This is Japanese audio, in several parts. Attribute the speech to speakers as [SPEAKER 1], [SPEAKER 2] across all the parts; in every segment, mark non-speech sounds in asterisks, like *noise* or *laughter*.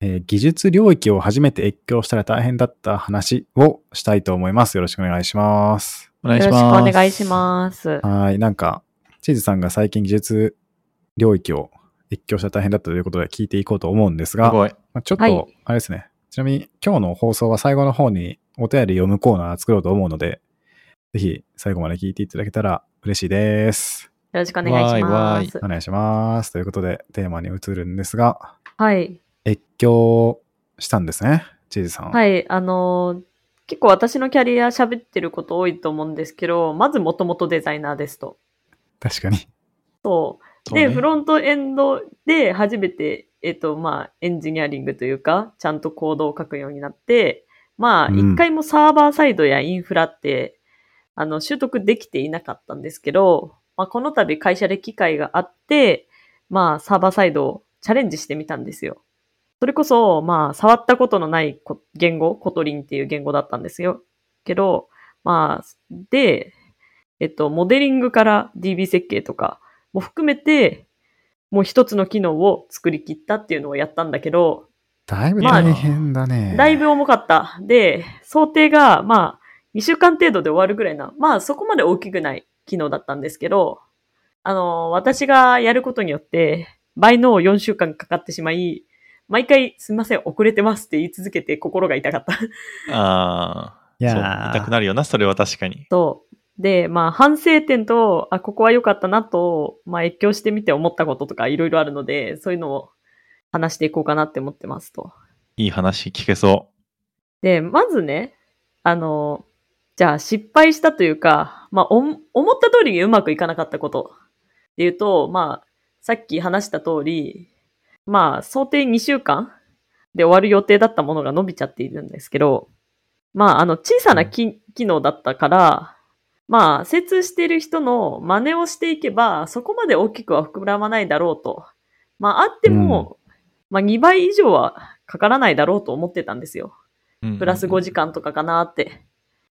[SPEAKER 1] えー技術領域を初めて越境したら大変だった話をしたいと思います。よろしくお願いします。
[SPEAKER 2] お願いし
[SPEAKER 3] よろしく
[SPEAKER 2] ます。
[SPEAKER 3] お願いします。
[SPEAKER 1] はい、なんか、チーズさんが最近技術領域を越境したら大変だったということで聞いていこうと思うんですが、
[SPEAKER 2] すごい。
[SPEAKER 1] まあ、ちょっ
[SPEAKER 3] はい
[SPEAKER 1] と、あれですね。ちなみに今日の放送は最後の方にお便り読むコーナー作ろうと思うので、ぜひ最後まで聞いていただけたら嬉しいです。
[SPEAKER 3] よろしくお願いします
[SPEAKER 1] お。願いします。ということで、テーマに移るんですが、
[SPEAKER 3] はい。
[SPEAKER 1] 越境したんですね、チーズさん。
[SPEAKER 3] はい。あのー結構私のキャリア喋ってること多いと思うんですけど、まずもともとデザイナーですと。
[SPEAKER 1] 確かに。
[SPEAKER 3] そう。
[SPEAKER 2] そうね
[SPEAKER 3] で、フロントエンドで初めて、えっと、まあ、エンジニアリングというか、ちゃんとコードを書くようになって、まあ、
[SPEAKER 1] うん
[SPEAKER 3] 一回もサーバーサイドやインフラって、あの、習得できていなかったんですけど、まあ、この度会社で機会があって、まあ、サーバーサイドをチャレンジしてみたんですよ。それこそ、まあ、触ったことのないこ言語、 Kotlin っていう言語だったんですよ。けど、まあ、で、えっと、モデリングから DB 設計とかも含めて、もう一つの機能を作り切ったっていうのをやったんだけど、
[SPEAKER 1] だいぶ
[SPEAKER 3] まあ
[SPEAKER 1] 大変だね。
[SPEAKER 3] だいぶ重かった。で、想定が、まあ、2週間程度で終わるぐらいな、まあ、そこまで大きくない機能だったんですけど、あの、私がやることによって、倍の4週間かかってしまい、毎回、すみません、遅れてますって言い続けて心が痛かった。
[SPEAKER 2] ああ。痛くなるよな、それは確かに。
[SPEAKER 3] そう。で、まあ、反省点と、あ、ここは良かったなと、まあ、越境してみて思ったこととかいろいろあるので、そういうのを話していこうかなって思ってますと。
[SPEAKER 2] いい話聞けそ
[SPEAKER 3] で、まずね、あの、じゃあ失敗したというか、まあ、お思った通りにうまくいかなかったことっていうと、まあ、さっき話した通り、まあ、想定2週間で終わる予定だったものが伸びちゃっているんですけど、まあ、あの、小さなき、機能だったから、まあ、精通している人の真似をしていけば、そこまで大きくは膨らまないだろうと。まあ、あっても、まあ、2倍以上はかからないだろうと思ってたんですよ。
[SPEAKER 2] う。
[SPEAKER 3] プラス5時
[SPEAKER 2] 間。
[SPEAKER 3] 間とかかなって。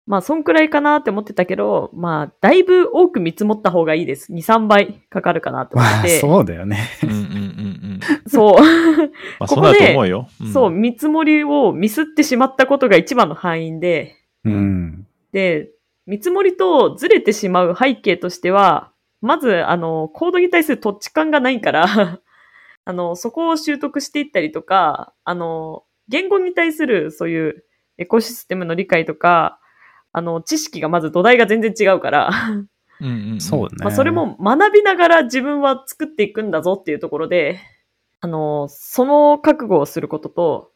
[SPEAKER 3] まあ、そんくらいかなって思ってたけど、まあ、だいぶ多く見積もった方がいいです。2、3倍かかるかなって思
[SPEAKER 1] まあ、
[SPEAKER 3] って。
[SPEAKER 1] そうだよね。
[SPEAKER 2] うんうんうんうん。
[SPEAKER 3] そう。*laughs*
[SPEAKER 2] まあ、そうだと思うよ。ん
[SPEAKER 3] そう、見積もりをミスってしまったことが一番の敗因で、
[SPEAKER 1] うん。
[SPEAKER 3] で、見積もりとずれてしまう背景としては、まず、あの、コードに対する土地感がないから、*laughs* あの、そこを習得していったりとか、あの、言語に対するそういうエコシステムの理解とか、あの、知識がまず土台が全然違うから、
[SPEAKER 2] うんうんうん。
[SPEAKER 1] そうだね。
[SPEAKER 3] まあそれも学びながら自分は作っていくんだぞっていうところで、あの、その覚悟をすることと、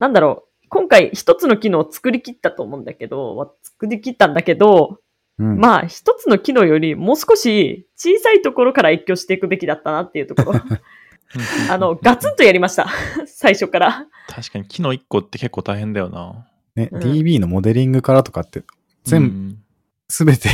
[SPEAKER 3] なんだろう、今回一つの機能を作り切ったと思うんだけど、作り切ったんだけど、
[SPEAKER 1] うん、
[SPEAKER 3] まあ一つの機能よりもう少し小さいところから越境していくべきだったなっていうところ。*laughs* あの、ガツンとやりました。最初から。
[SPEAKER 2] 確かに、機能1個って結構大変だよな。
[SPEAKER 1] ね、
[SPEAKER 3] うん
[SPEAKER 1] DB のモデリングからとかって、全部、
[SPEAKER 2] 部。
[SPEAKER 1] すべて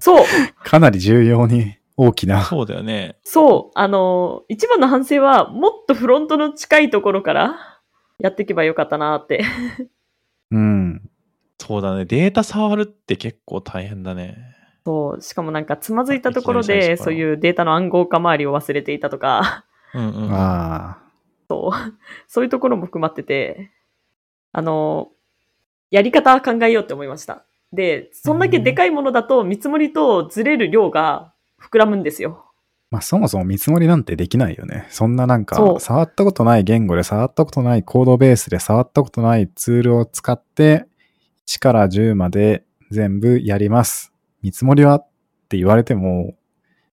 [SPEAKER 3] そう、*laughs*
[SPEAKER 1] かなり重要に大きな。
[SPEAKER 2] そうだよね。
[SPEAKER 3] そう、あの、一番の反省はもっとフロントの近いところからやっていけばよかったなって。
[SPEAKER 1] うん。
[SPEAKER 2] そうだね。データ触るって結構大変だね。
[SPEAKER 3] そう、しかもなんかつまずいたところで、そういうデータの暗号化周りを忘れていたとか、
[SPEAKER 2] うんうん。
[SPEAKER 1] ああ。
[SPEAKER 3] そういうところも含まってて、あの、やり方は考えようって思いました。で、そんだけでかいものだと見積もりとずれる量が膨らむんですよ。
[SPEAKER 1] まあそもそも見積もりなんてできないよね。そんななんか触ったことない言語で、触ったことないコードベースで、触ったことないツールを使って、1から10まで全部やります。見積もりはって言われても、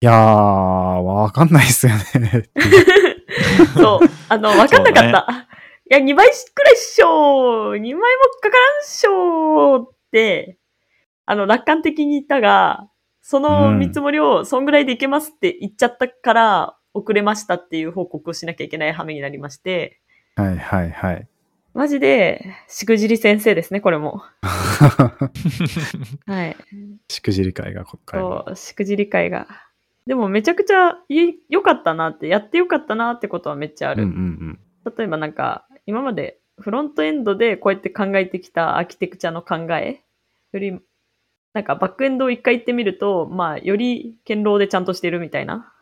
[SPEAKER 1] いやー、わかんないっすよね。*laughs*
[SPEAKER 3] そう。あの、わかんなかった。いや、2倍くらいっしょー !2 倍もかからんっしょーって、あの、楽観的に言ったが、その見積もりを、そんぐらいでいけますって言っちゃったから、遅れましたっていう報告をしなきゃいけない羽目になりまして、
[SPEAKER 1] はいはいはい。
[SPEAKER 3] マジで、しくじり先生ですね、これも。*laughs* はい。
[SPEAKER 1] しくじり会が今回は。
[SPEAKER 3] そう、しくじり会が。でもめちゃくちゃい良かったなって、やって良かったなってことはめっちゃある。
[SPEAKER 1] うんうん
[SPEAKER 3] 例えばなんか、今までフロントエンドでこうやって考えてきたアーキテクチャの考えより、なんかバックエンドを一回行ってみると、まあ、より堅牢でちゃんとしてるみたいな。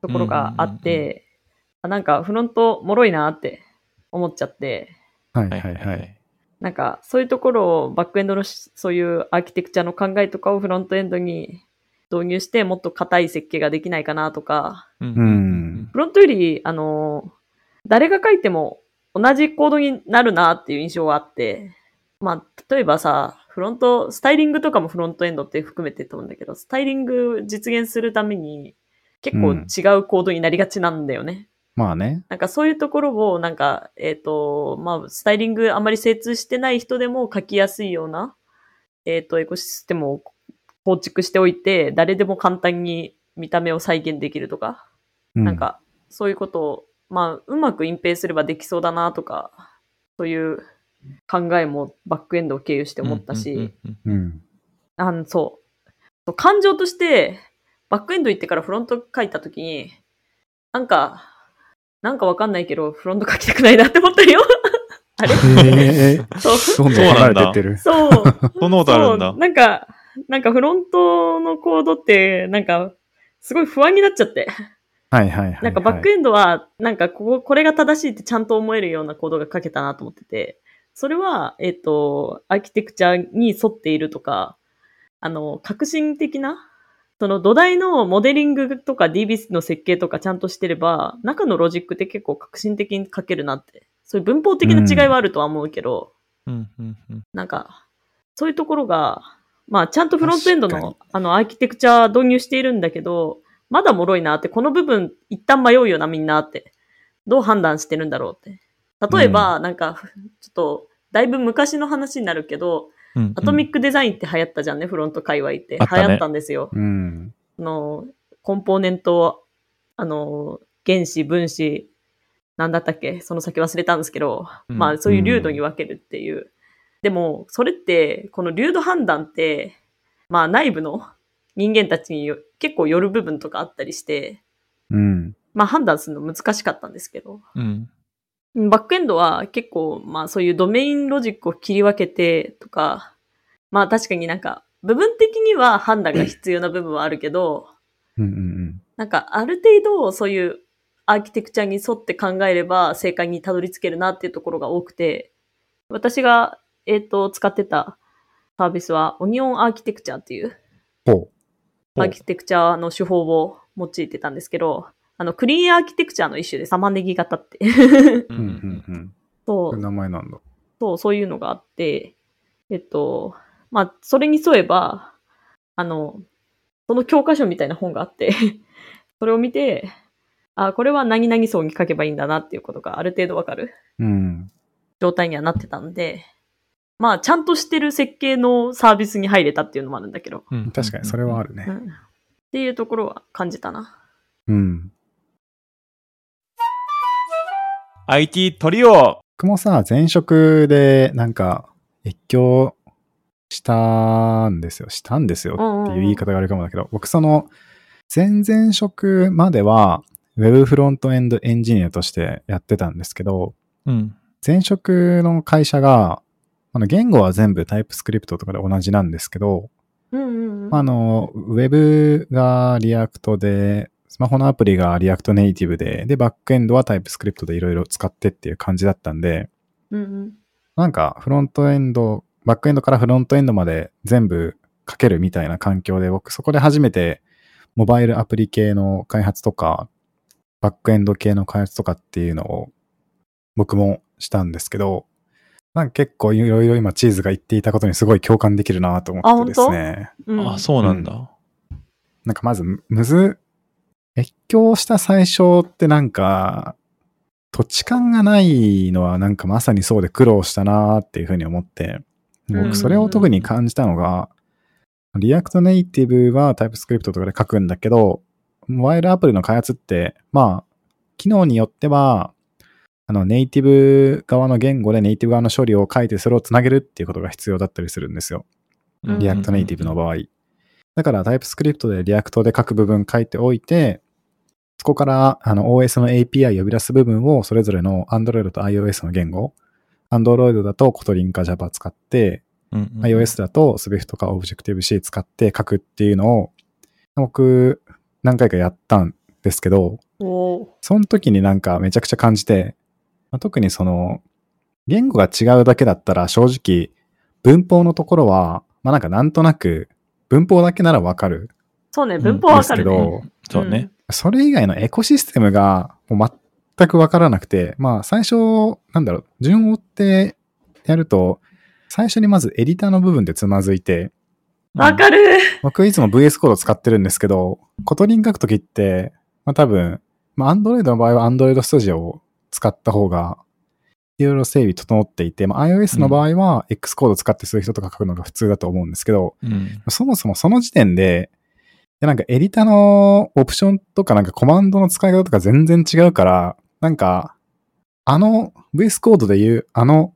[SPEAKER 3] ところがあっ
[SPEAKER 2] うんうんうん
[SPEAKER 3] て、あなんかフロントもろいなって思っちゃって、
[SPEAKER 1] はい。はいはい。
[SPEAKER 3] なんかそういうところをバックエンドのしそういうアーキテクチャの考えとかをフロントエンドに導入してもっと硬い設計ができないかなとか、
[SPEAKER 2] うん。
[SPEAKER 1] うん。
[SPEAKER 3] フロントより、あの、誰が書いても同じコードになるなっていう印象があって、まあ、例えばさ、フロント、スタイリングとかもフロントエンドって含めてと思うんだけど、スタイリング実現するために結構違うコードになりがちなんだよね。
[SPEAKER 1] まあね。
[SPEAKER 3] なんかそういうところを、なんか、えっ、と、まあ、スタイリングあまり精通してない人でも書きやすいような、えっ、と、エコシステムを構築しておいて、誰でも簡単に見た目を再現できるとか、
[SPEAKER 1] う
[SPEAKER 3] なん、か、そういうことを、まあ、うまく隠蔽すればできそうだなとか、そういう考えもバックエンドを経由して思ったし。あの、そう。そう感情として、バックエンド行ってからフロント書いたときに、なんか、なんかわかんないけど、フロント書きたくないなって思ったよ。*laughs* あれ？
[SPEAKER 1] へえ。
[SPEAKER 3] そう。
[SPEAKER 1] どんどん離れてってる。
[SPEAKER 3] そう。
[SPEAKER 2] そんなことあるんだ
[SPEAKER 3] そう。なんか、なんかフロントのコードって、なんか、すごい不安になっちゃって。
[SPEAKER 1] はいはいはいはい。
[SPEAKER 3] なんかバックエンドは、なんかここ、これが正しいってちゃんと思えるようなコードが書けたなと思ってて、それは、えっ、と、アーキテクチャに沿っているとか、あの、革新的な、その土台のモデリングとか DB の設計とかちゃんとしてれば、中のロジックって結構革新的に書けるなって。そういう文法的な違いはあるとは思うけど、
[SPEAKER 2] うん。
[SPEAKER 3] なんか、そういうところが、まあ、ちゃんとフロントエンドの、あの、アーキテクチャ導入しているんだけど、まだ脆いなって、この部分、一旦迷うよな、みんなって。どう判断してるんだろうって。例えば、なんか、ちょっと、だいぶ昔の話になるけど、
[SPEAKER 2] うんうん
[SPEAKER 3] アトミックデザインって流行ったじゃんね、フロント界隈って。
[SPEAKER 2] ね
[SPEAKER 3] 流行ったんですよ。
[SPEAKER 1] うん。
[SPEAKER 3] あの、コンポーネント、あの、原子、分子、なんだったっけその先忘れたんですけど、
[SPEAKER 2] うん
[SPEAKER 3] まあそういう流度に分けるっていう。でも、それって、この流度判断って、まあ内部の人間たちによ結構よる部分とかあったりして、
[SPEAKER 1] うん。
[SPEAKER 3] まあ判断するの難しかったんですけど、
[SPEAKER 2] うん
[SPEAKER 3] バックエンドは結構、まあそういうドメインロジックを切り分けてとか、まあ確かになんか、部分的には判断が必要な部分はあるけど、
[SPEAKER 1] うんうん
[SPEAKER 3] なんかある程度そういうアーキテクチャに沿って考えれば正解にたどり着けるなっていうところが多くて、私が、えっ、と、使ってたサービスはオニオンアーキテクチャっていう。アーキテクチャの手法を用いてたんですけど、あの、クリーンアーキテクチャの一種で玉ねぎ型って。
[SPEAKER 2] う *laughs*
[SPEAKER 1] うんうんうん。
[SPEAKER 3] そう
[SPEAKER 1] 名前なんだ。
[SPEAKER 3] そう、そういうのがあって、えっと、まあ、それに沿えば、あの、その教科書みたいな本があって、*laughs* それを見て、あ、これは何々層に書けばいいんだなっていうことがある程度わかる
[SPEAKER 1] うん。
[SPEAKER 3] 状態にはなってたんで、まあ、ちゃんとしてる設計のサービスに入れたっていうのもあるんだけど、
[SPEAKER 2] うん
[SPEAKER 1] 確かにそれはあるね。
[SPEAKER 3] うん。っていうところは感じたな。
[SPEAKER 1] うん。
[SPEAKER 2] IT トリオ
[SPEAKER 1] 僕もさ、前職でなんか越境したんですよ。したんですよっていう言い方があるかもだけど、僕その前々職までは Web フロントエンドエンジニアとしてやってたんですけど、
[SPEAKER 2] うん
[SPEAKER 1] 前職の会社が、あの言語は全部 TypeScript とかで同じなんですけど、
[SPEAKER 3] うんうんうん。
[SPEAKER 1] あの、Web が React で、スマホのアプリが React ネイティブで、で、バックエンドは TypeScript でいろいろ使ってっていう感じだったんで、
[SPEAKER 3] うんうん。
[SPEAKER 1] なんかフロントエンド、バックエンドからフロントエンドまで全部書けるみたいな環境で、僕そこで初めてモバイルアプリ系の開発とか、バックエンド系の開発とかっていうのを僕もしたんですけど、なんか結構いろいろ今チーズが言っていたことにすごい共感できるなと思ってですね。
[SPEAKER 3] うん。
[SPEAKER 2] あそうなんだ。
[SPEAKER 1] なんかまず、むず、越境した最初ってなんか、土地勘がないのはなんかまさにそうで苦労したなっていうふうに思って、
[SPEAKER 3] うん
[SPEAKER 1] 僕それを特に感じたのが、 React Native は TypeScript とかで書くんだけど、モバイルアプリの開発って、まあ、機能によっては、あの、ネイティブ側の言語でネイティブ側の処理を書いてそれをつなげるっていうことが必要だったりするんですよ。
[SPEAKER 3] うん
[SPEAKER 1] React Native の場合。だから TypeScript で React で書く部分書いておいて、そこからあの OS の API 呼び出す部分をそれぞれの Android と iOS の言語、Android だと Kotlin か Java 使って、
[SPEAKER 2] うんうん
[SPEAKER 1] iOS だと Swift か Objective-C 使って書くっていうのを、僕何回かやったんですけど、その時になんかめちゃくちゃ感じて、まあ特にその、言語が違うだけだったら正直、文法のところは、まあなんかなんとなく、文法だけならわかる
[SPEAKER 3] そうね、
[SPEAKER 2] ん
[SPEAKER 3] 文法はわ
[SPEAKER 1] んですけ
[SPEAKER 3] かるね。
[SPEAKER 1] ど、
[SPEAKER 2] そうね。
[SPEAKER 1] それ以外のエコシステムがもう全くわからなくて、まあ最初、なんだろう、順を追ってやると、最初にまずエディターの部分でつまずいて、
[SPEAKER 3] わかる
[SPEAKER 1] 僕いつも VS コード使ってるんですけど、 Kotlin 書くときって、まあ多分、まあ Android の場合は Android Studio を使った方が、いろいろ整備整っていて、まあ iOS の場合は X コード使ってそういう人とか書くのが普通だと思うんですけど、
[SPEAKER 2] うん。
[SPEAKER 1] そもそもその時点で、でなんかエディタのオプションとかなんかコマンドの使い方とか全然違うから、なんか、あの VS コードで言うあの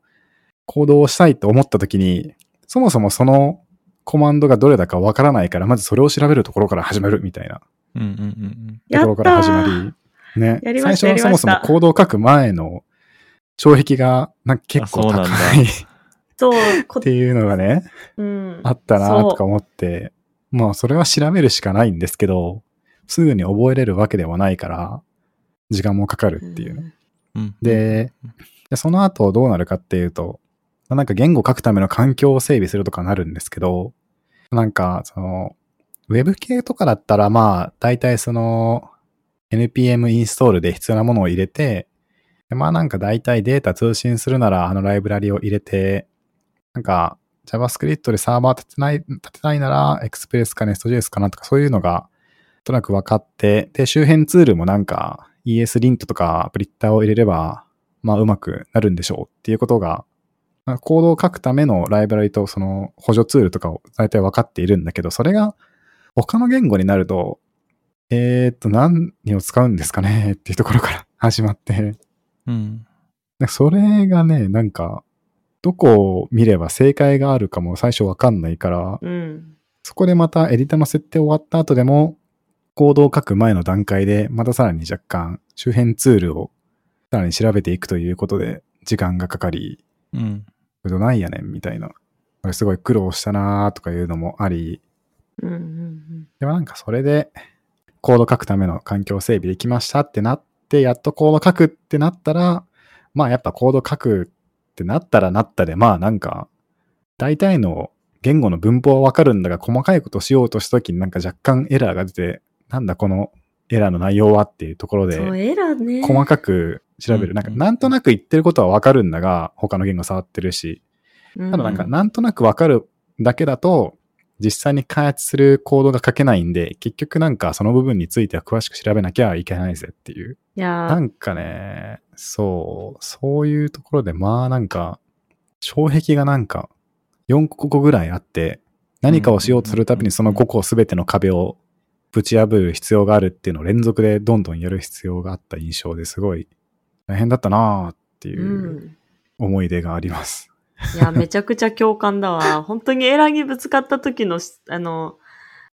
[SPEAKER 1] コードをしたいと思った時に、そもそもそのコマンドがどれだかわからないから、まずそれを調べるところから始めるみたいな。
[SPEAKER 2] うんうんうん
[SPEAKER 3] やっ
[SPEAKER 1] ところから始ま
[SPEAKER 3] た
[SPEAKER 1] り、ね。
[SPEAKER 3] やりました
[SPEAKER 1] 最初はそもそも
[SPEAKER 3] やりました
[SPEAKER 1] コードを書く前の障壁がなんか結構高いっ
[SPEAKER 3] そう、こ *laughs*
[SPEAKER 1] ていうのがね、
[SPEAKER 3] うん。
[SPEAKER 1] あったなとか思って、まあそれは調べるしかないんですけど、すぐに覚えれるわけではないから、時間もかかるっていうね。
[SPEAKER 2] うんうん。
[SPEAKER 1] で、でその後どうなるかっていうと、まあなんか言語書くための環境を整備するとかなるんですけど、なんかその、ウェブ系とかだったらまあ大体その NPM インストールで必要なものを入れて、まあなんか大体データ通信するならあのライブラリを入れて、なんか JavaScript でサーバー立てない、立てないなら Express か Nest.js かなとかそういうのがとなく分かって、で、周辺ツールもなんか ESLint とかプリッターを入れれば、まあうまくなるんでしょうっていうことが、まあコードを書くためのライブラリとその補助ツールとかを大体分かっているんだけど、それが他の言語になると、えーっと、何を使うんですかね？*laughs* っていうところから始まって、
[SPEAKER 2] うん。
[SPEAKER 1] でそれがね、なんか、どこを見れば正解があるかも最初わかんないから、
[SPEAKER 3] うん。
[SPEAKER 1] そこでまたエディターの設定終わった後でも、コードを書く前の段階で、またさらに若干周辺ツールをさらに調べていくということで、時間がかかり、
[SPEAKER 2] うん。
[SPEAKER 1] これどないやねん？みたいな。これすごい苦労したなーとかいうのもあり、
[SPEAKER 3] うんうん
[SPEAKER 1] でもなんかそれで、コード書くための環境整備できましたってなって、やっとコード書くってなったら、まあやっぱコード書くってなったらなったで、まあなんか、大体の言語の文法はわかるんだが、細かいことしようとした時になんか若干エラーが出て、なんだこのエラーの内容はっていうところで、
[SPEAKER 3] エラーね。
[SPEAKER 1] 細かく調べる。
[SPEAKER 2] うん
[SPEAKER 1] なんかなんとなく言ってることはわかるんだが、他の言語触ってるし、
[SPEAKER 3] うん
[SPEAKER 1] ただなんか、なんとなくわかるだけだと、実際に開発するコードが書けないんで、結局なんかその部分については詳しく調べなきゃいけないぜっていう。
[SPEAKER 3] いやー
[SPEAKER 1] なんかね、そう、そういうところで、まあなんか、障壁がなんか4個ぐらいあって、何かをしようとするたびにその5個すべての壁をぶち破る必要があるっていうのを連続でどんどんやる必要があった印象ですごい大変だったなーっていううん思い出があります。
[SPEAKER 3] いや、めちゃくちゃ共感だわ。*laughs* 本当にエラーにぶつかった時のし、あの、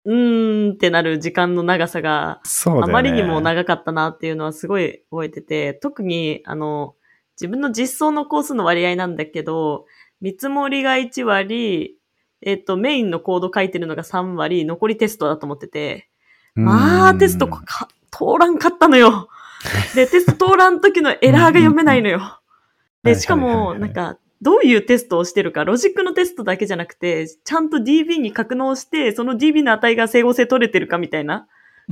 [SPEAKER 3] うーんってなる時間の長さが、
[SPEAKER 1] ね。
[SPEAKER 3] あまりにも長かったなっていうのはすごい覚えてて、特に、あの、自分の実装のコースの割合なんだけど、見積もりが1割、えっ、と、メインのコード書いてるのが3割、残りテストだと思ってて、まあ、テスト通らんかったのよ。で、テスト通らん時のエラーが読めないのよ。で、しかも、なんか、どういうテストをしてるか、ロジックのテストだけじゃなくて、ちゃんと DB に格納して、その DB の値が整合性取れてるかみたいな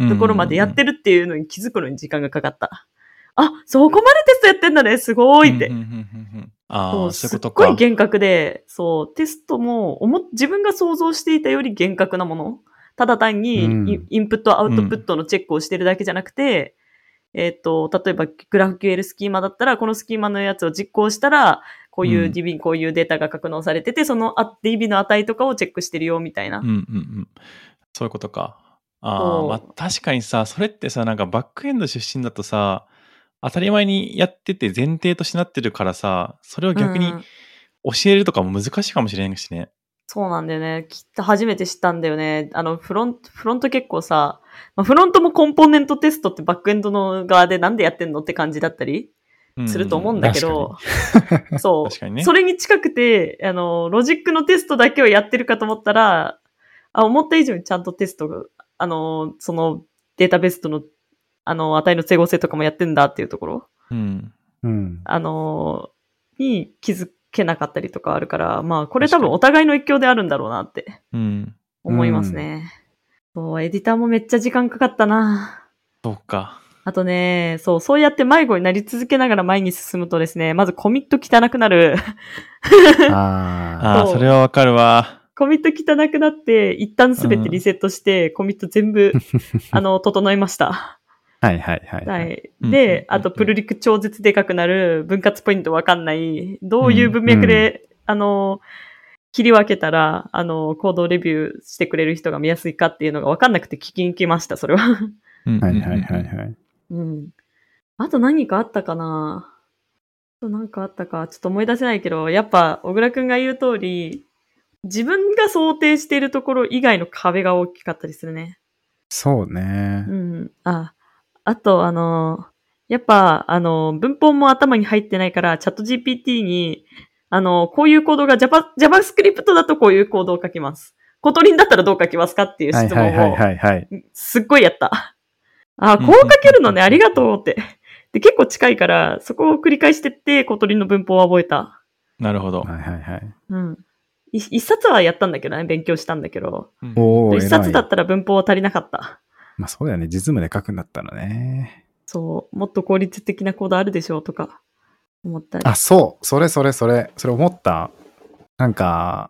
[SPEAKER 3] ところまでやってるっていうのに気づくのに時間がかかった。あ、そこまでテストやってんだね、すごいって。
[SPEAKER 2] うんうんうんうんうんああ、
[SPEAKER 3] そう
[SPEAKER 2] いうこと
[SPEAKER 3] すっごい
[SPEAKER 2] か。
[SPEAKER 3] 厳格で、そう、テストも思っ、自分が想像していたより厳格なもの。ただ単にイン、
[SPEAKER 1] うん
[SPEAKER 3] インプット、アウトプットのチェックをしてるだけじゃなくて、えっ、と、例えばグラフ QL スキーマだったら、このスキーマのやつを実行したら、こういううん DB にこういうデータが格納されてて、そのあ DB の値とかをチェックしてるよ、みたいな。
[SPEAKER 2] うんうんうん。そういうことか。あまあ確かにさ、それってさ、なんかバックエンド出身だとさ、当たり前にやってて前提としてなってるからさ、それを逆に
[SPEAKER 3] うん
[SPEAKER 2] 教えるとかも難しいかもしれないしね。
[SPEAKER 3] そうなんだよね。きっと初めて知ったんだよね。あの、フロント、フロント結構さ、まあ、フロントもコンポーネントテストってバックエンドの側でなんでやってんのって感じだったりすると思うんだけど、そう。
[SPEAKER 2] 確かにね
[SPEAKER 3] それに近くて、あの、ロジックのテストだけをやってるかと思ったら、あ、思った以上にちゃんとテストが、あの、そのデータベースとの、あの、値の整合性とかもやってんだっていうところ、
[SPEAKER 2] うん。
[SPEAKER 1] うん。
[SPEAKER 3] あの、に気づけなかったりとかあるから、まあ、これ多分お互いの影響であるんだろうなって
[SPEAKER 2] うん。
[SPEAKER 3] 思いますね。そう、エディターもめっちゃ時間かかったな。
[SPEAKER 2] そうか。
[SPEAKER 3] あとね、そう、そうやって迷子になり続けながら前に進むとですね、まずコミット汚くなる。
[SPEAKER 1] あ
[SPEAKER 2] ああ、
[SPEAKER 3] そ
[SPEAKER 2] れはわかるわ。
[SPEAKER 3] コミット汚くなって、一旦すべてリセットして、コミット全部、*laughs* あの、整いました。
[SPEAKER 1] あ。はいはいはい。
[SPEAKER 3] はい。
[SPEAKER 2] うん
[SPEAKER 3] で、
[SPEAKER 2] うん
[SPEAKER 3] あと、プルリク超絶でかくなる、分割ポイントわかんない、どういう文脈で、あの、切り分けたら、あの、コードレビューしてくれる人が見やすいかっていうのがわかんなくて聞きに来ました、それは。
[SPEAKER 2] うん
[SPEAKER 1] はいはいはいはい。
[SPEAKER 3] うん。あと何かあったかな？あと何かあったか、ちょっと思い出せないけど、やっぱ、小倉くんが言う通り、自分が想定しているところ以外の壁が大きかったりするね。
[SPEAKER 1] そうね
[SPEAKER 3] う。ん。あ、あと、あの、やっぱ、あの、文法も頭に入ってないから、 ChatGPT に、あの、こういうコードが Java、JavaScript だとこういうコードを書きます。 Kotlin だったらどう書きますかっていう質問を、
[SPEAKER 1] はいはい。
[SPEAKER 3] すっごいやった。あ、こう書けるのね、ありがとうって。*laughs* で、結構近いから、そこを繰り返してって、 Kotlin の文法は覚えた。
[SPEAKER 2] なるほど。
[SPEAKER 1] はいはいはい。
[SPEAKER 3] うん。い一冊はやったんだけどね、勉強したんだけど、一冊だ。ったら文法は足りなかった。
[SPEAKER 1] まあそうだよね。実務で書くんだったらね。
[SPEAKER 3] そう、もっと効率的なコードあるでしょうとか、思ったり。
[SPEAKER 1] あ、そう。それそれそれ。それ思った。なんか、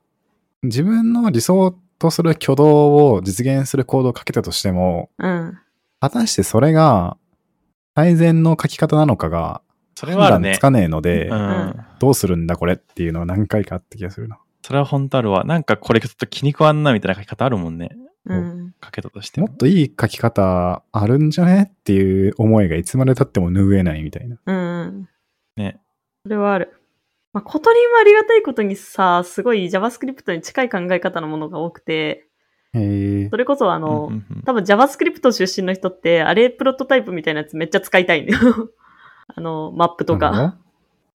[SPEAKER 1] 自分の理想とする挙動を実現するコードを書けたとしても、
[SPEAKER 3] うん。
[SPEAKER 1] 果たしてそれが最善の書き方なのかが
[SPEAKER 2] それはあるね
[SPEAKER 1] つ。かねえので、
[SPEAKER 2] うん。
[SPEAKER 1] どうするんだこれっていうのは何回かあった気がするな。
[SPEAKER 2] それは本当あるわ。なんかこれちょっと気に食わんなみたいな書き方あるもんね。
[SPEAKER 3] うん。
[SPEAKER 2] 書けたとしても
[SPEAKER 1] もっ。といい書き方あるんじゃねっていう思いがいつまで経っても拭えないみたいな。
[SPEAKER 3] うん。
[SPEAKER 2] ね。
[SPEAKER 3] それはある。まあ、 Kotlin はありがたいことにさ、すごい JavaScript に近い考え方のものが多くて、そ。れこそあの、
[SPEAKER 2] うんうんうん
[SPEAKER 3] 多分 JavaScript 出身の人って、あれプロトタイプみたいなやつめっちゃ使いたいんだよ。*laughs* あの、マップとか。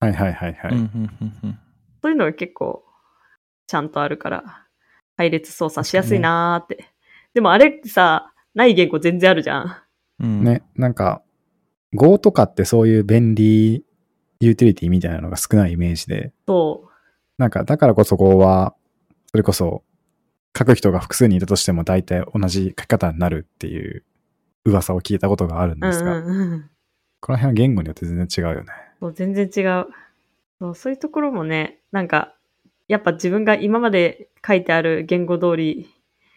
[SPEAKER 1] はいはいはいはい。
[SPEAKER 3] そういうのが結構、ちゃんとあるから、配列操作しやすいなーって。でもあれってさ、ない言語全然あるじゃん。
[SPEAKER 2] うん。
[SPEAKER 1] ね、なんか、Go とかってそういう便利ユーティリティみたいなのが少ないイメージで、
[SPEAKER 3] そ
[SPEAKER 1] なんか、だからこそ Go は、それこそ、書く人が複数にいたとしても大体同じ書き方になるっていう噂を聞いたことがあるん
[SPEAKER 3] う。うん
[SPEAKER 1] ですが、
[SPEAKER 3] うんうん。
[SPEAKER 1] この辺は言語によって全然違うよね。
[SPEAKER 3] そう全然違うそう。そういうところもね、なんか、やっぱ自分が今まで書いてある言語通り、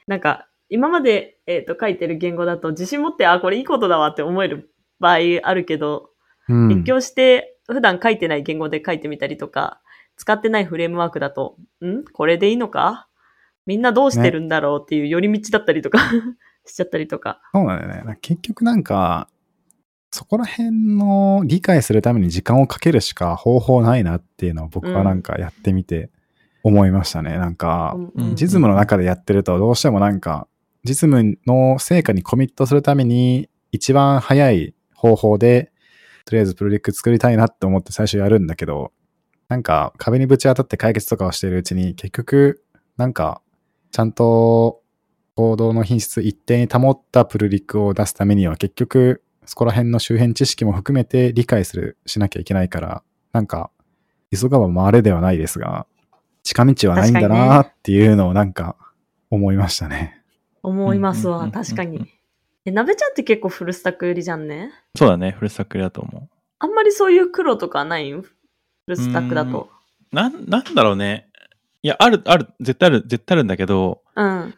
[SPEAKER 3] なんか、今まで、えっと書いてる言語だと自信持って、あ、これいいことだわって思える場合あるけど、
[SPEAKER 1] うん。
[SPEAKER 3] 勉強して普段書いてない言語で書いてみたりとか、使ってないフレームワークだと、ん？これでいいのか？みんなどうしてるんだろうっていう寄り道だったりとか *laughs* しちゃったりとか。
[SPEAKER 1] そうなんだよね。結局なんか、そこら辺の理解するために時間をかけるしか方法ないなっていうのを僕はなんかやってみて思いましたね。なんか、
[SPEAKER 3] うん
[SPEAKER 2] うん
[SPEAKER 1] 実務の中でやってるとどうしてもなんか、実務の成果にコミットするために一番早い方法で、とりあえずプロジェクト作りたいなって思って最初やるんだけど、なんか壁にぶち当たって解決とかをしているうちに結局、なんか、ちゃんと行動の品質一定に保ったプルリクを出すためには結局、そこら辺の周辺知識も含めて理解する、しなきゃいけないから、なんか、急がば回れではないですが、近道はないんだなっていうのをなんか思いましたね。
[SPEAKER 3] 思いますわ、
[SPEAKER 2] うんうんうんうん
[SPEAKER 3] 確かに。え、なべちゃんって結構フルスタック寄りじゃんね？
[SPEAKER 2] そうだね。フルスタックだと思
[SPEAKER 3] あんまりそういう苦労とかない？んフルスタックだと。
[SPEAKER 2] う。なん、なんだろうね。いや、ある、ある、絶対ある、絶対あるんだけど、
[SPEAKER 3] うん。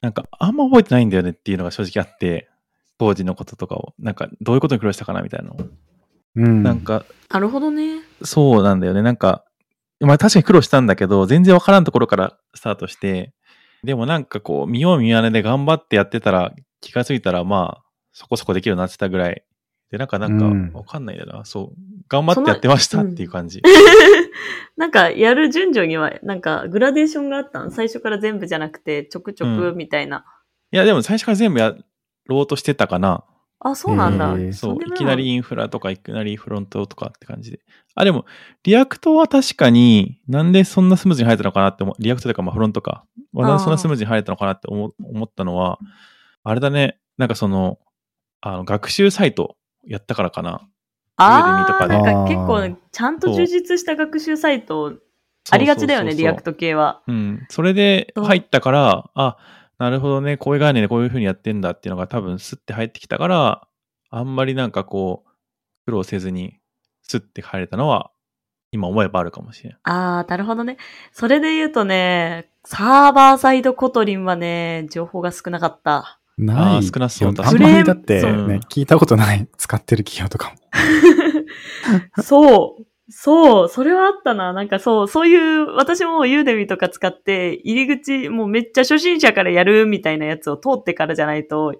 [SPEAKER 2] なんかあんま覚えてないんだよねっていうのが正直あって、当時のこととかを、なんかどういうことに苦労したかなみたいなのを。
[SPEAKER 1] うん。
[SPEAKER 2] なんか、
[SPEAKER 3] なるほどね。
[SPEAKER 2] そうなんだよね。なんか、まあ確かに苦労したんだけど、全然わからんところからスタートして、でもなんかこう、見よう見まねで頑張ってやってたら、気がついたらまあ、そこそこできるようになってたぐらいで、なんか、な
[SPEAKER 1] うん
[SPEAKER 2] んか、わかんないんだな。そう。頑張ってやってましたっていう感じ。*laughs*
[SPEAKER 3] なんか、やる順序には、なんか、グラデーションがあったの最初から全部じゃなくて、ちょくちょくみたいな。
[SPEAKER 2] いや、でも最初から全部やろうとしてたかな。
[SPEAKER 3] あ、そうなんだ。
[SPEAKER 2] そう、いきなりインフラとかいきなりフロントとかって感じで。あ、でも、 React は確かになんでそんなスムーズに入ったのかなって思う、 React というかまあフロントか。なんでそんなスムーズに入ったのかなって思思ったのは、あれだね、なんかその、あの、学習サイトやったからかな。
[SPEAKER 3] ああ、なんか結構ね、ちゃんと充実した学習サイト、ありがちだよね、 React 系は。
[SPEAKER 2] うん。それで入ったから、あ、なるほどね、こういう概念でこういう風にやってんだっていうのが多分スッて入ってきたから、あんまりなんかこう、苦労せずにスッて入れたのは、今思えばあるかもしれん。
[SPEAKER 3] ああ、なるほどね。それで言うとね、サーバーサイドコトリンはね、情報が少なかった。
[SPEAKER 1] ない。
[SPEAKER 2] 少なそう
[SPEAKER 1] あ
[SPEAKER 2] 確
[SPEAKER 1] んまりだってね、聞いたことない、使ってる企業とかも。*laughs*
[SPEAKER 3] そう。そう。それはあったな。なんかそう、そういう、私もユーデミとか使って、入り口、もうめっちゃ初心者からやるみたいなやつを通ってからじゃないと、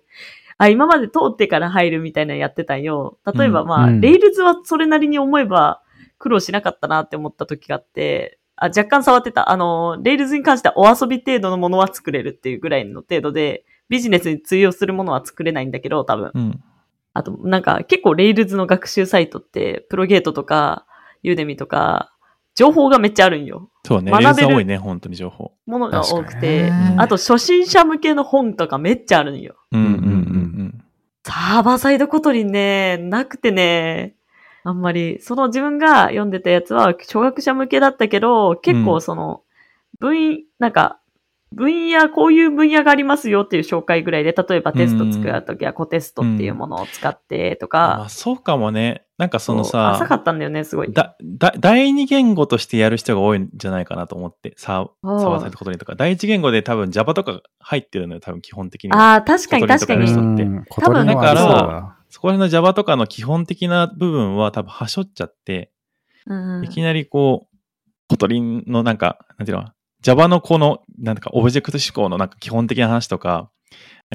[SPEAKER 3] あ、今まで通ってから入るみたいなのやってたんよ。例えば
[SPEAKER 2] うん
[SPEAKER 3] まあ、
[SPEAKER 1] うん
[SPEAKER 3] レイルズはそれなりに思えば苦労しなかったなって思った時があって、あ、若干触ってた。あの、レイルズに関してはお遊び程度のものは作れるっていうぐらいの程度で、ビジネスに通用するものは作れないんだけど、多分。
[SPEAKER 2] うん。
[SPEAKER 3] あと、なんか結構レイルズの学習サイトって、プロゲートとか、ユーデミとか、情報がめっちゃあるんよ。
[SPEAKER 2] そうね、
[SPEAKER 3] 学べる
[SPEAKER 2] 多いね、本当に情報。
[SPEAKER 3] ものが多くて。あと、初心者向けの本とかめっちゃあるんよ。
[SPEAKER 2] うんうん
[SPEAKER 1] うん
[SPEAKER 2] うん
[SPEAKER 3] サーバーサイドコトリンね、なくてね、あんまり、その自分が読んでたやつは、初学者向けだったけど、結
[SPEAKER 2] うん
[SPEAKER 3] 構その、分、なんか、分野、こういう分野がありますよっていう紹介ぐらいで、例えばテスト作るときはコテストっていうものを使ってと
[SPEAKER 2] うん。ま
[SPEAKER 3] か
[SPEAKER 2] あ、、そうかもね。なんかその
[SPEAKER 3] そう浅か
[SPEAKER 2] さ、
[SPEAKER 3] ったんだよね、すごい。
[SPEAKER 2] だ、だ、第二言語としてやる人が多いんじゃないかなと思って、サー
[SPEAKER 3] あー
[SPEAKER 2] サーバーサイトコトリンとか。第一言語で多分 Java とか入ってるのよ、多分基本的には。
[SPEAKER 3] ああ、確かに確かに
[SPEAKER 2] 人。って
[SPEAKER 1] うん小鳥のは
[SPEAKER 2] だから
[SPEAKER 1] そ
[SPEAKER 2] こら辺の Java とかの基本的な部分は多分はしょっちゃって、
[SPEAKER 3] うん
[SPEAKER 2] いきなりこう、 Kotlin のなんか、なんていうの？Java のこの、なんかオブジェクト指向のなんか基本的な話とか、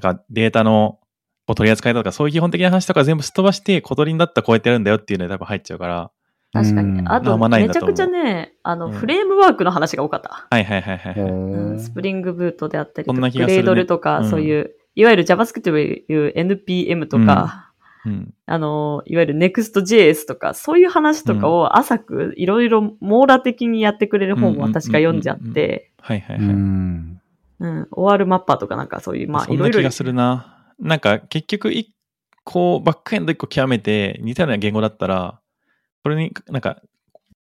[SPEAKER 2] なんかデータのこう取り扱いだとか、そういう基本的な話とか全部すっ飛ばして、 Kotlin だったらこうやってやるんだよっていうので多分入っちゃうから、
[SPEAKER 3] 確かに。
[SPEAKER 1] うん。
[SPEAKER 3] あと、
[SPEAKER 2] あんまないん
[SPEAKER 3] めちゃくちゃね、あの、
[SPEAKER 2] うん。
[SPEAKER 3] フレームワークの話が多かった。
[SPEAKER 2] はいはいはいはい、はい。
[SPEAKER 3] うんスプリングブートであったりとか、 Gradle とか、
[SPEAKER 2] うん
[SPEAKER 3] そういう、いわゆる JavaScript でいう NPM とか、
[SPEAKER 2] うん。
[SPEAKER 3] あの、いわゆる Next.js とか、そういう話とかを浅く、いろいろ網羅的にやってくれる本を私が読んじゃって、
[SPEAKER 1] う
[SPEAKER 2] はいはいはい。
[SPEAKER 1] ん。
[SPEAKER 3] うん、OR マッパーとかなんかそういう、まあ、
[SPEAKER 2] そ
[SPEAKER 3] いろいろ。
[SPEAKER 2] んな気がするな。なんか結局一個、バックエンド一個極めて似たような言語だったら、それになんか、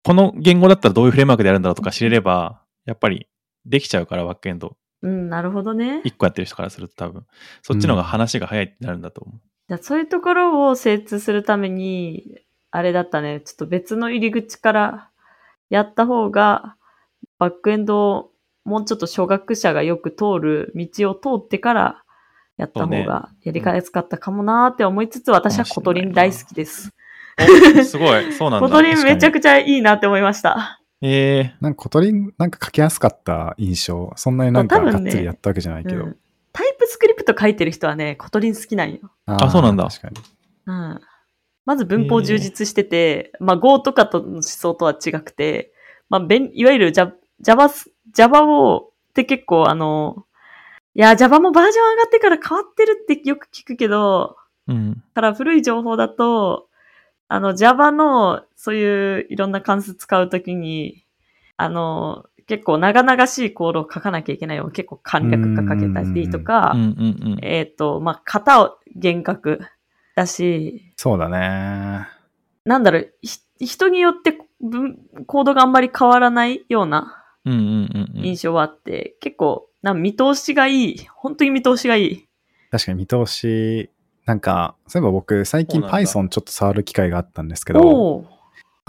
[SPEAKER 2] この言語だったらどういうフレームワークでやるんだろうとか知れれば、やっぱりできちゃうから、バックエンド。
[SPEAKER 3] うん、なるほどね。
[SPEAKER 2] 一個やってる人からすると多分、そっちの方が話が早いってなるんだと思う。
[SPEAKER 3] じゃあそういうところを精通するために、あれだったね、ちょっと別の入り口からやった方が、バックエンドをもうちょっと初学者がよく通る道を通ってからやった方がやりやすかったかもなーって思いつつ、私は Kotlin 大好きです。
[SPEAKER 2] おすごい、そうなんだ。
[SPEAKER 3] Kotlin めちゃ
[SPEAKER 2] く
[SPEAKER 3] くちゃいいなって思いました。
[SPEAKER 2] え
[SPEAKER 1] なんか小鳥なんか書きやすかった印象。そんなになんかがっつりやったわけじゃないけど。
[SPEAKER 3] TypeScript 書いてる人はね、 Kotlin 好きなんよ。
[SPEAKER 1] ー
[SPEAKER 2] あそうなんだ
[SPEAKER 1] 確かに。
[SPEAKER 3] うん。まず文法充実してて、まあ Go とかとの思想とは違くて、まあ、いわゆる Java、Java, Java を、って結構あの、いや、Java もバージョン上がってから変わってるってよく聞くけど、
[SPEAKER 2] ー、うん。
[SPEAKER 3] から古い情報だと、あの Java のそういういろんな関数使うときに、あの、結構長々しいコードを書かなきゃいけないよ。結構簡略化かけたりとか。えっ、と、まあ、型を厳格だし、
[SPEAKER 1] そうだね。
[SPEAKER 3] なんだろう、ひ人によって文コードがあんまり変わらないような
[SPEAKER 2] うんうんうんうん。
[SPEAKER 3] 印象はあって、結構、なん見通しがいい。本当に見通しがいい。
[SPEAKER 1] 確かに見通し、なんか、そういえば僕最近 Python ちょっと触る機会があったんですけど、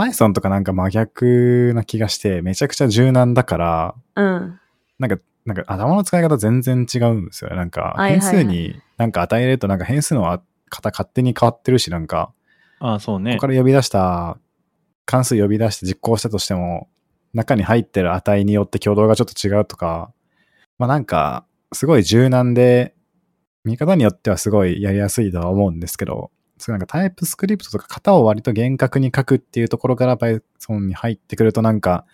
[SPEAKER 1] Python とかなんか真逆な気がして、めちゃくちゃ柔軟だから、
[SPEAKER 3] うん。
[SPEAKER 1] なんか、なんか頭の使い方全然違うんですよね。なんか変数になんか与えるとなんか変数の型勝手に変わってるし、なんか、
[SPEAKER 2] ああ、そうね
[SPEAKER 1] ここ。から呼び出した、関数呼び出して実行したとしても、中に入ってる値によって挙動がちょっと違うとか、まあなんか、すごい柔軟で、見方によってはすごいやりやすいとは思うんですけど、そうなんかタイプスクリプトとか型を割と厳格に書くっていうところから Python に入ってくるとなんか、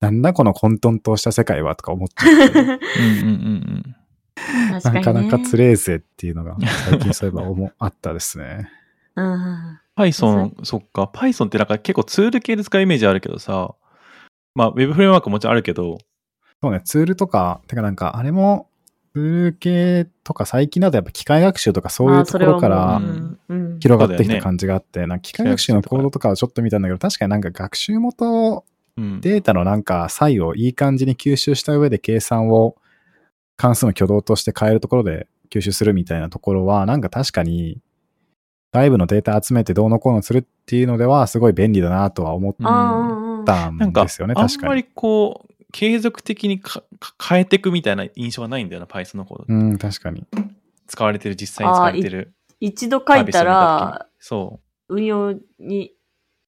[SPEAKER 1] なんだこの混沌とした世界はとか思っちゃうけど。
[SPEAKER 2] うんうんうん。
[SPEAKER 1] なかなかつれえぜっていうのが最近そういえば思あったですね。
[SPEAKER 3] うん。
[SPEAKER 2] うん。Python、そっか。Python ってなんか結構ツール系で使うイメージあるけどさ、まあ Web フレームワークももちろんあるけど、
[SPEAKER 1] そうね、ツールとか、てかなんかあれも、ツール系とか最近だとやっぱ機械学習とかそういうところか
[SPEAKER 3] あ
[SPEAKER 1] ら広がってきた感じがあって、なんか機械学習のコードとかはちょっと見たんだけど、確かになんか学習元
[SPEAKER 2] うん。
[SPEAKER 1] データのなんか差異をいい感じに吸収した上で計算を関数の挙動として変えるところで吸収するみたいなところは、なんか確かに外部のデータ集めてどうのこうのするっていうのではすごい便利だなとは思ったんですよね、
[SPEAKER 2] あん
[SPEAKER 1] 確かに。
[SPEAKER 2] まりこう、継続的にかか変えていくみたいな印象はないんだよな、Python のコード。
[SPEAKER 1] うん、確かに。
[SPEAKER 2] 使われてる、実際に使われてる。
[SPEAKER 3] 一度書いたら、
[SPEAKER 2] そ
[SPEAKER 3] 運用に、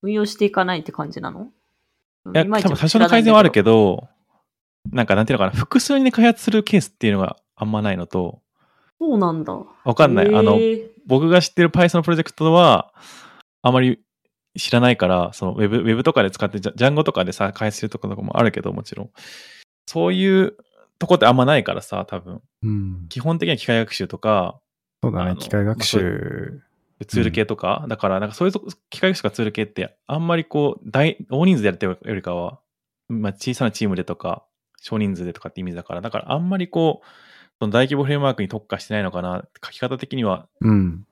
[SPEAKER 3] 運用していかないって感じなの？
[SPEAKER 2] う。いや、多分最初の改善はあるけ
[SPEAKER 3] ど。
[SPEAKER 2] ど、なんかなんていうのかな、複数に開発するケースっていうのがあんまないのと、
[SPEAKER 3] そうなんだ。
[SPEAKER 2] わかんない。あの、僕が知ってる Python のプロジェクトは、あまり知らないから、その Web, Web とかで使って、ジャジャンゴとかでさ、開発してるところとかもあるけど、もちろん。そういうとこってあんまないからさ、多分。
[SPEAKER 1] うん。
[SPEAKER 2] 基本的には機械学習とか、
[SPEAKER 1] そうだね、機械学習。
[SPEAKER 2] ツール系とか、だから、なんかそういう機械学習とかツール系って、あんまりこう、大、大人数でやってるよりかは、まあ、小さなチームでとか、少人数でとかってイメージだから、だからあんまりこう、その大規模フレームワークに特化してないのかな、書き方的には
[SPEAKER 1] うん。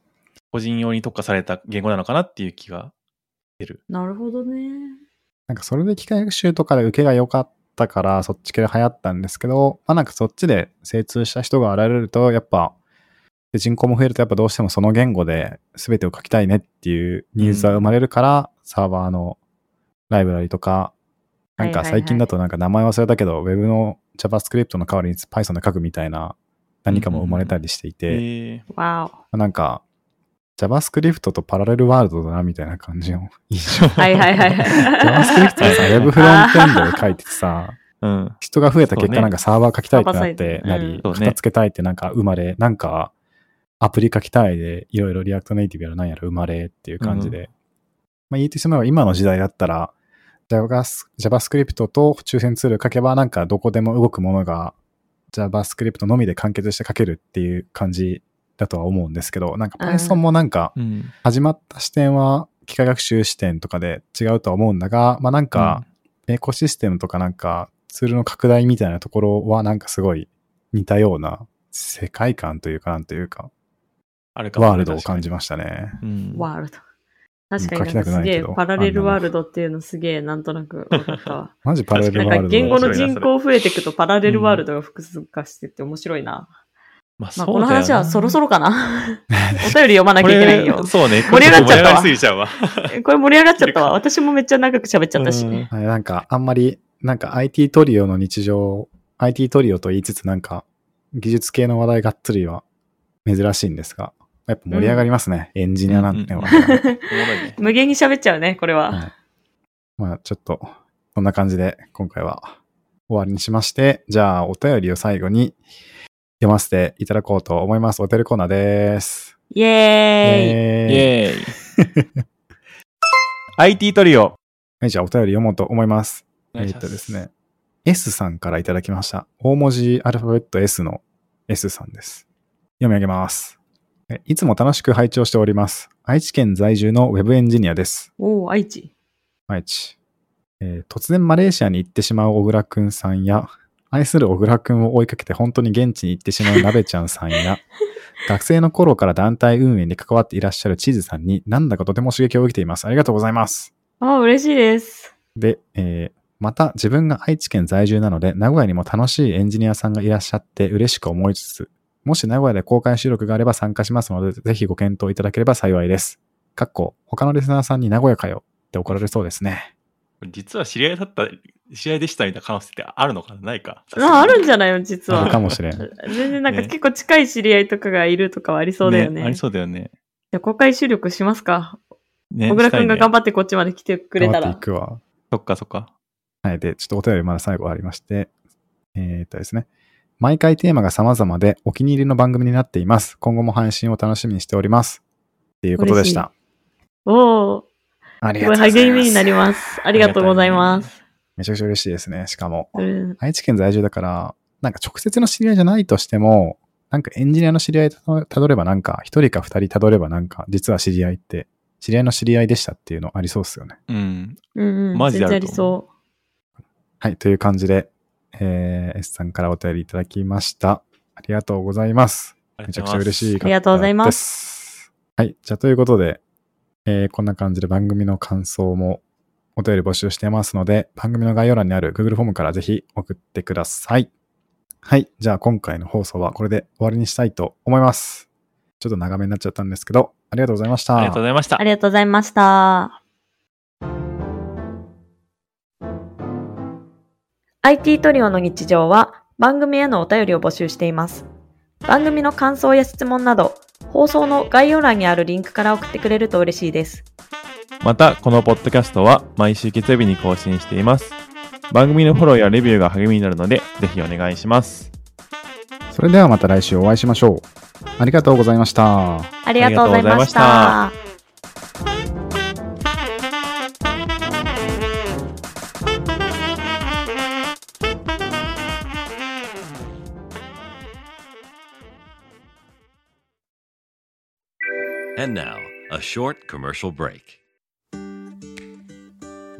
[SPEAKER 2] 個人用に特化された言語なのかなっていう気がしてる。
[SPEAKER 3] なるほどね。
[SPEAKER 1] なんかそれで機械学習とかで受けが良かったから、そっち系で流行ったんですけど、まあなんかそっちで精通した人が現れると、やっぱ、で人口も増えるとやっぱどうしてもその言語で全てを書きたいねっていうニーズが生まれるから、サーバーのライブラリとか、なんか最近だとなんか名前忘れたけど、Web の JavaScript の代わりに Python で書くみたいな何かも生まれたりしていて、
[SPEAKER 2] え
[SPEAKER 3] わお。
[SPEAKER 1] なんか JavaScript とパラレルワールドだなみたいな感じの印象。
[SPEAKER 3] はいはいはいはい。
[SPEAKER 1] JavaScript はさ、Web フロントエンドで書いててさ、
[SPEAKER 2] ー、うん。
[SPEAKER 1] 人が増えた結果なんかサーバー書きたいってなってなり、
[SPEAKER 2] そうね
[SPEAKER 1] 型つけたいってなんか生まれ、なんかアプリ書きたいでいろいろ React Native やら何やら生まれっていう感じで。まあ言ってしまえば今の時代だったら Javas- JavaScript と周辺ツール書けばなんかどこでも動くものが JavaScript のみで完結して書けるっていう感じだとは思うんですけど、なんか
[SPEAKER 3] うん
[SPEAKER 1] Python もなんか
[SPEAKER 2] うん。
[SPEAKER 1] 始まった視点は機械学習視点とかで違うとは思うんだが、まあなんか、エコシステムとかなんかツールの拡大みたいなところはなんかすごい似たような世界観というかなんというか、
[SPEAKER 2] あるか
[SPEAKER 1] ワールドを感じましたね。
[SPEAKER 2] うん。
[SPEAKER 3] ワールド。確かにすげえパラレルワールドっていうのすげえなんとなく分かったわ。*laughs*
[SPEAKER 1] マジパラレル
[SPEAKER 3] なん
[SPEAKER 1] ワールド
[SPEAKER 3] か言語の人口増えていくとパラレルワールドが複数化してって面白いな。
[SPEAKER 2] まあ、
[SPEAKER 3] この話はそろそ
[SPEAKER 2] ろ
[SPEAKER 3] ろかな。*laughs* お便り読まなきゃいけないよ。
[SPEAKER 2] そうね。
[SPEAKER 3] 盛り上がっちゃったわ
[SPEAKER 2] 盛り上がりすぎちゃうわ。
[SPEAKER 3] これ盛り上がっちゃったわ。私もめっちゃ長く喋っちゃったし。
[SPEAKER 2] うん
[SPEAKER 1] はいなんかあんまり、なんか IT トリオの日常、IT トリオと言いつつなんか技術系の話題がっつりは珍しいんですが、やっぱ盛り上がりますね。エンジニアなんてのは。
[SPEAKER 2] おもろいね。
[SPEAKER 3] 無限に喋っちゃうね、これは。
[SPEAKER 1] はいまあちょっと、こんな感じで今回は終わりにしまして、じゃあお便りを最後に読ませていただこうと思います。お便りコーナーです。
[SPEAKER 3] イエーイ。
[SPEAKER 2] イ
[SPEAKER 1] えー
[SPEAKER 2] ェーイ。IT トリオ。
[SPEAKER 1] はい、じゃあお便り読もうと思います。えーっとですね。S さんからいただきました。大文字アルファベット S の S さんです。読み上げます。えいつも楽しく拝聴しております。愛知県在住のウェブエンジニアです。
[SPEAKER 3] おー、愛知。
[SPEAKER 1] 愛知。えー突然マレーシアに行ってしまう小倉くんさんや、愛する小倉くんを追いかけて本当に現地に行ってしまうなべちゃんさんや、*laughs* 学生の頃から団体運営に関わっていらっしゃるチーズさんになんだかとても刺激を受けています。ありがとうございます。
[SPEAKER 3] あー、嬉しいです。
[SPEAKER 1] で、えーまた自分が愛知県在住なので、名古屋にも楽しいエンジニアさんがいらっしゃって嬉しく思いつつ、もし名古屋で公開収録があれば参加しますので、ぜひご検討いただければ幸いです。かっこ、他のリスナーさんに名古屋かよって怒られそうですね。
[SPEAKER 2] 実は知り合いだった、知り合いでしたみたいな可能性ってあるのかな？ないか？
[SPEAKER 3] あ、あるんじゃないの？実は
[SPEAKER 1] ある。かもしれん。
[SPEAKER 3] 全然なんか
[SPEAKER 2] ね
[SPEAKER 3] 結構近い知り合いとかがいるとかはありそうだよね。
[SPEAKER 2] ありそうだよね。
[SPEAKER 3] じゃあ公開収録しますか。
[SPEAKER 2] ね
[SPEAKER 3] 小倉くんが頑
[SPEAKER 2] 張
[SPEAKER 3] 張ってこっちまで来てくれたら
[SPEAKER 1] 頑張ってい。くわ。
[SPEAKER 2] そっかそっか。
[SPEAKER 1] はい。で、ちょっとお便りまだ最後ありまして、えーっとですね。毎回テーマが様々でお気に入りの番組になっています。今後も配信を楽しみにしております。ていうことでした。
[SPEAKER 3] おー、
[SPEAKER 1] あり
[SPEAKER 3] すごい
[SPEAKER 1] がとうございます。
[SPEAKER 3] 励みになります。ありがとうございます。
[SPEAKER 1] めちゃくちゃ嬉しいですね。しかも、
[SPEAKER 3] うん。
[SPEAKER 1] 愛知県在住だから、なんか直接の知り合いじゃないとしても、なんかエンジニアの知り合いたたどればなんか、一人か二人たどればなんか、実は知り合いって、知り合いの知り合いでしたっていうのありそうですよね。
[SPEAKER 2] うん。
[SPEAKER 3] うんうん。
[SPEAKER 2] マジであると
[SPEAKER 3] 全然ありそ
[SPEAKER 1] はい、という感じで、えー、S さんからお便りいただきました。ありがとうございます。めちゃくちゃ嬉しい
[SPEAKER 3] ありがとうございます
[SPEAKER 1] す。はい。じゃあ、ということで、えーこんな感じで番組の感想もお便り募集してますので、番組の概要欄にある Google フォームからぜひ送ってください。はい。じゃあ、今回の放送はこれで終わりにしたいと思います。ちょっと長めになっちゃったんですけど、ありがとうございました。
[SPEAKER 2] ありがとうございました
[SPEAKER 3] う。あ。りがとうございました。IT トリオの日常は番組へのお便りを募集しています。番組の感想や質問など、放送の概要欄にあるリンクから送ってくれると嬉しいです。
[SPEAKER 2] また、このポッドキャストは毎週月曜日に更新しています。番組のフォローやレビューが励みになるので、ぜひお願いします。
[SPEAKER 1] それではまた来週お会いしましょう。ありがとうございました。
[SPEAKER 3] ありがとうございまし
[SPEAKER 2] あ
[SPEAKER 3] た。
[SPEAKER 4] And now, a short commercial break.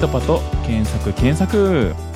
[SPEAKER 2] トパと検索検索。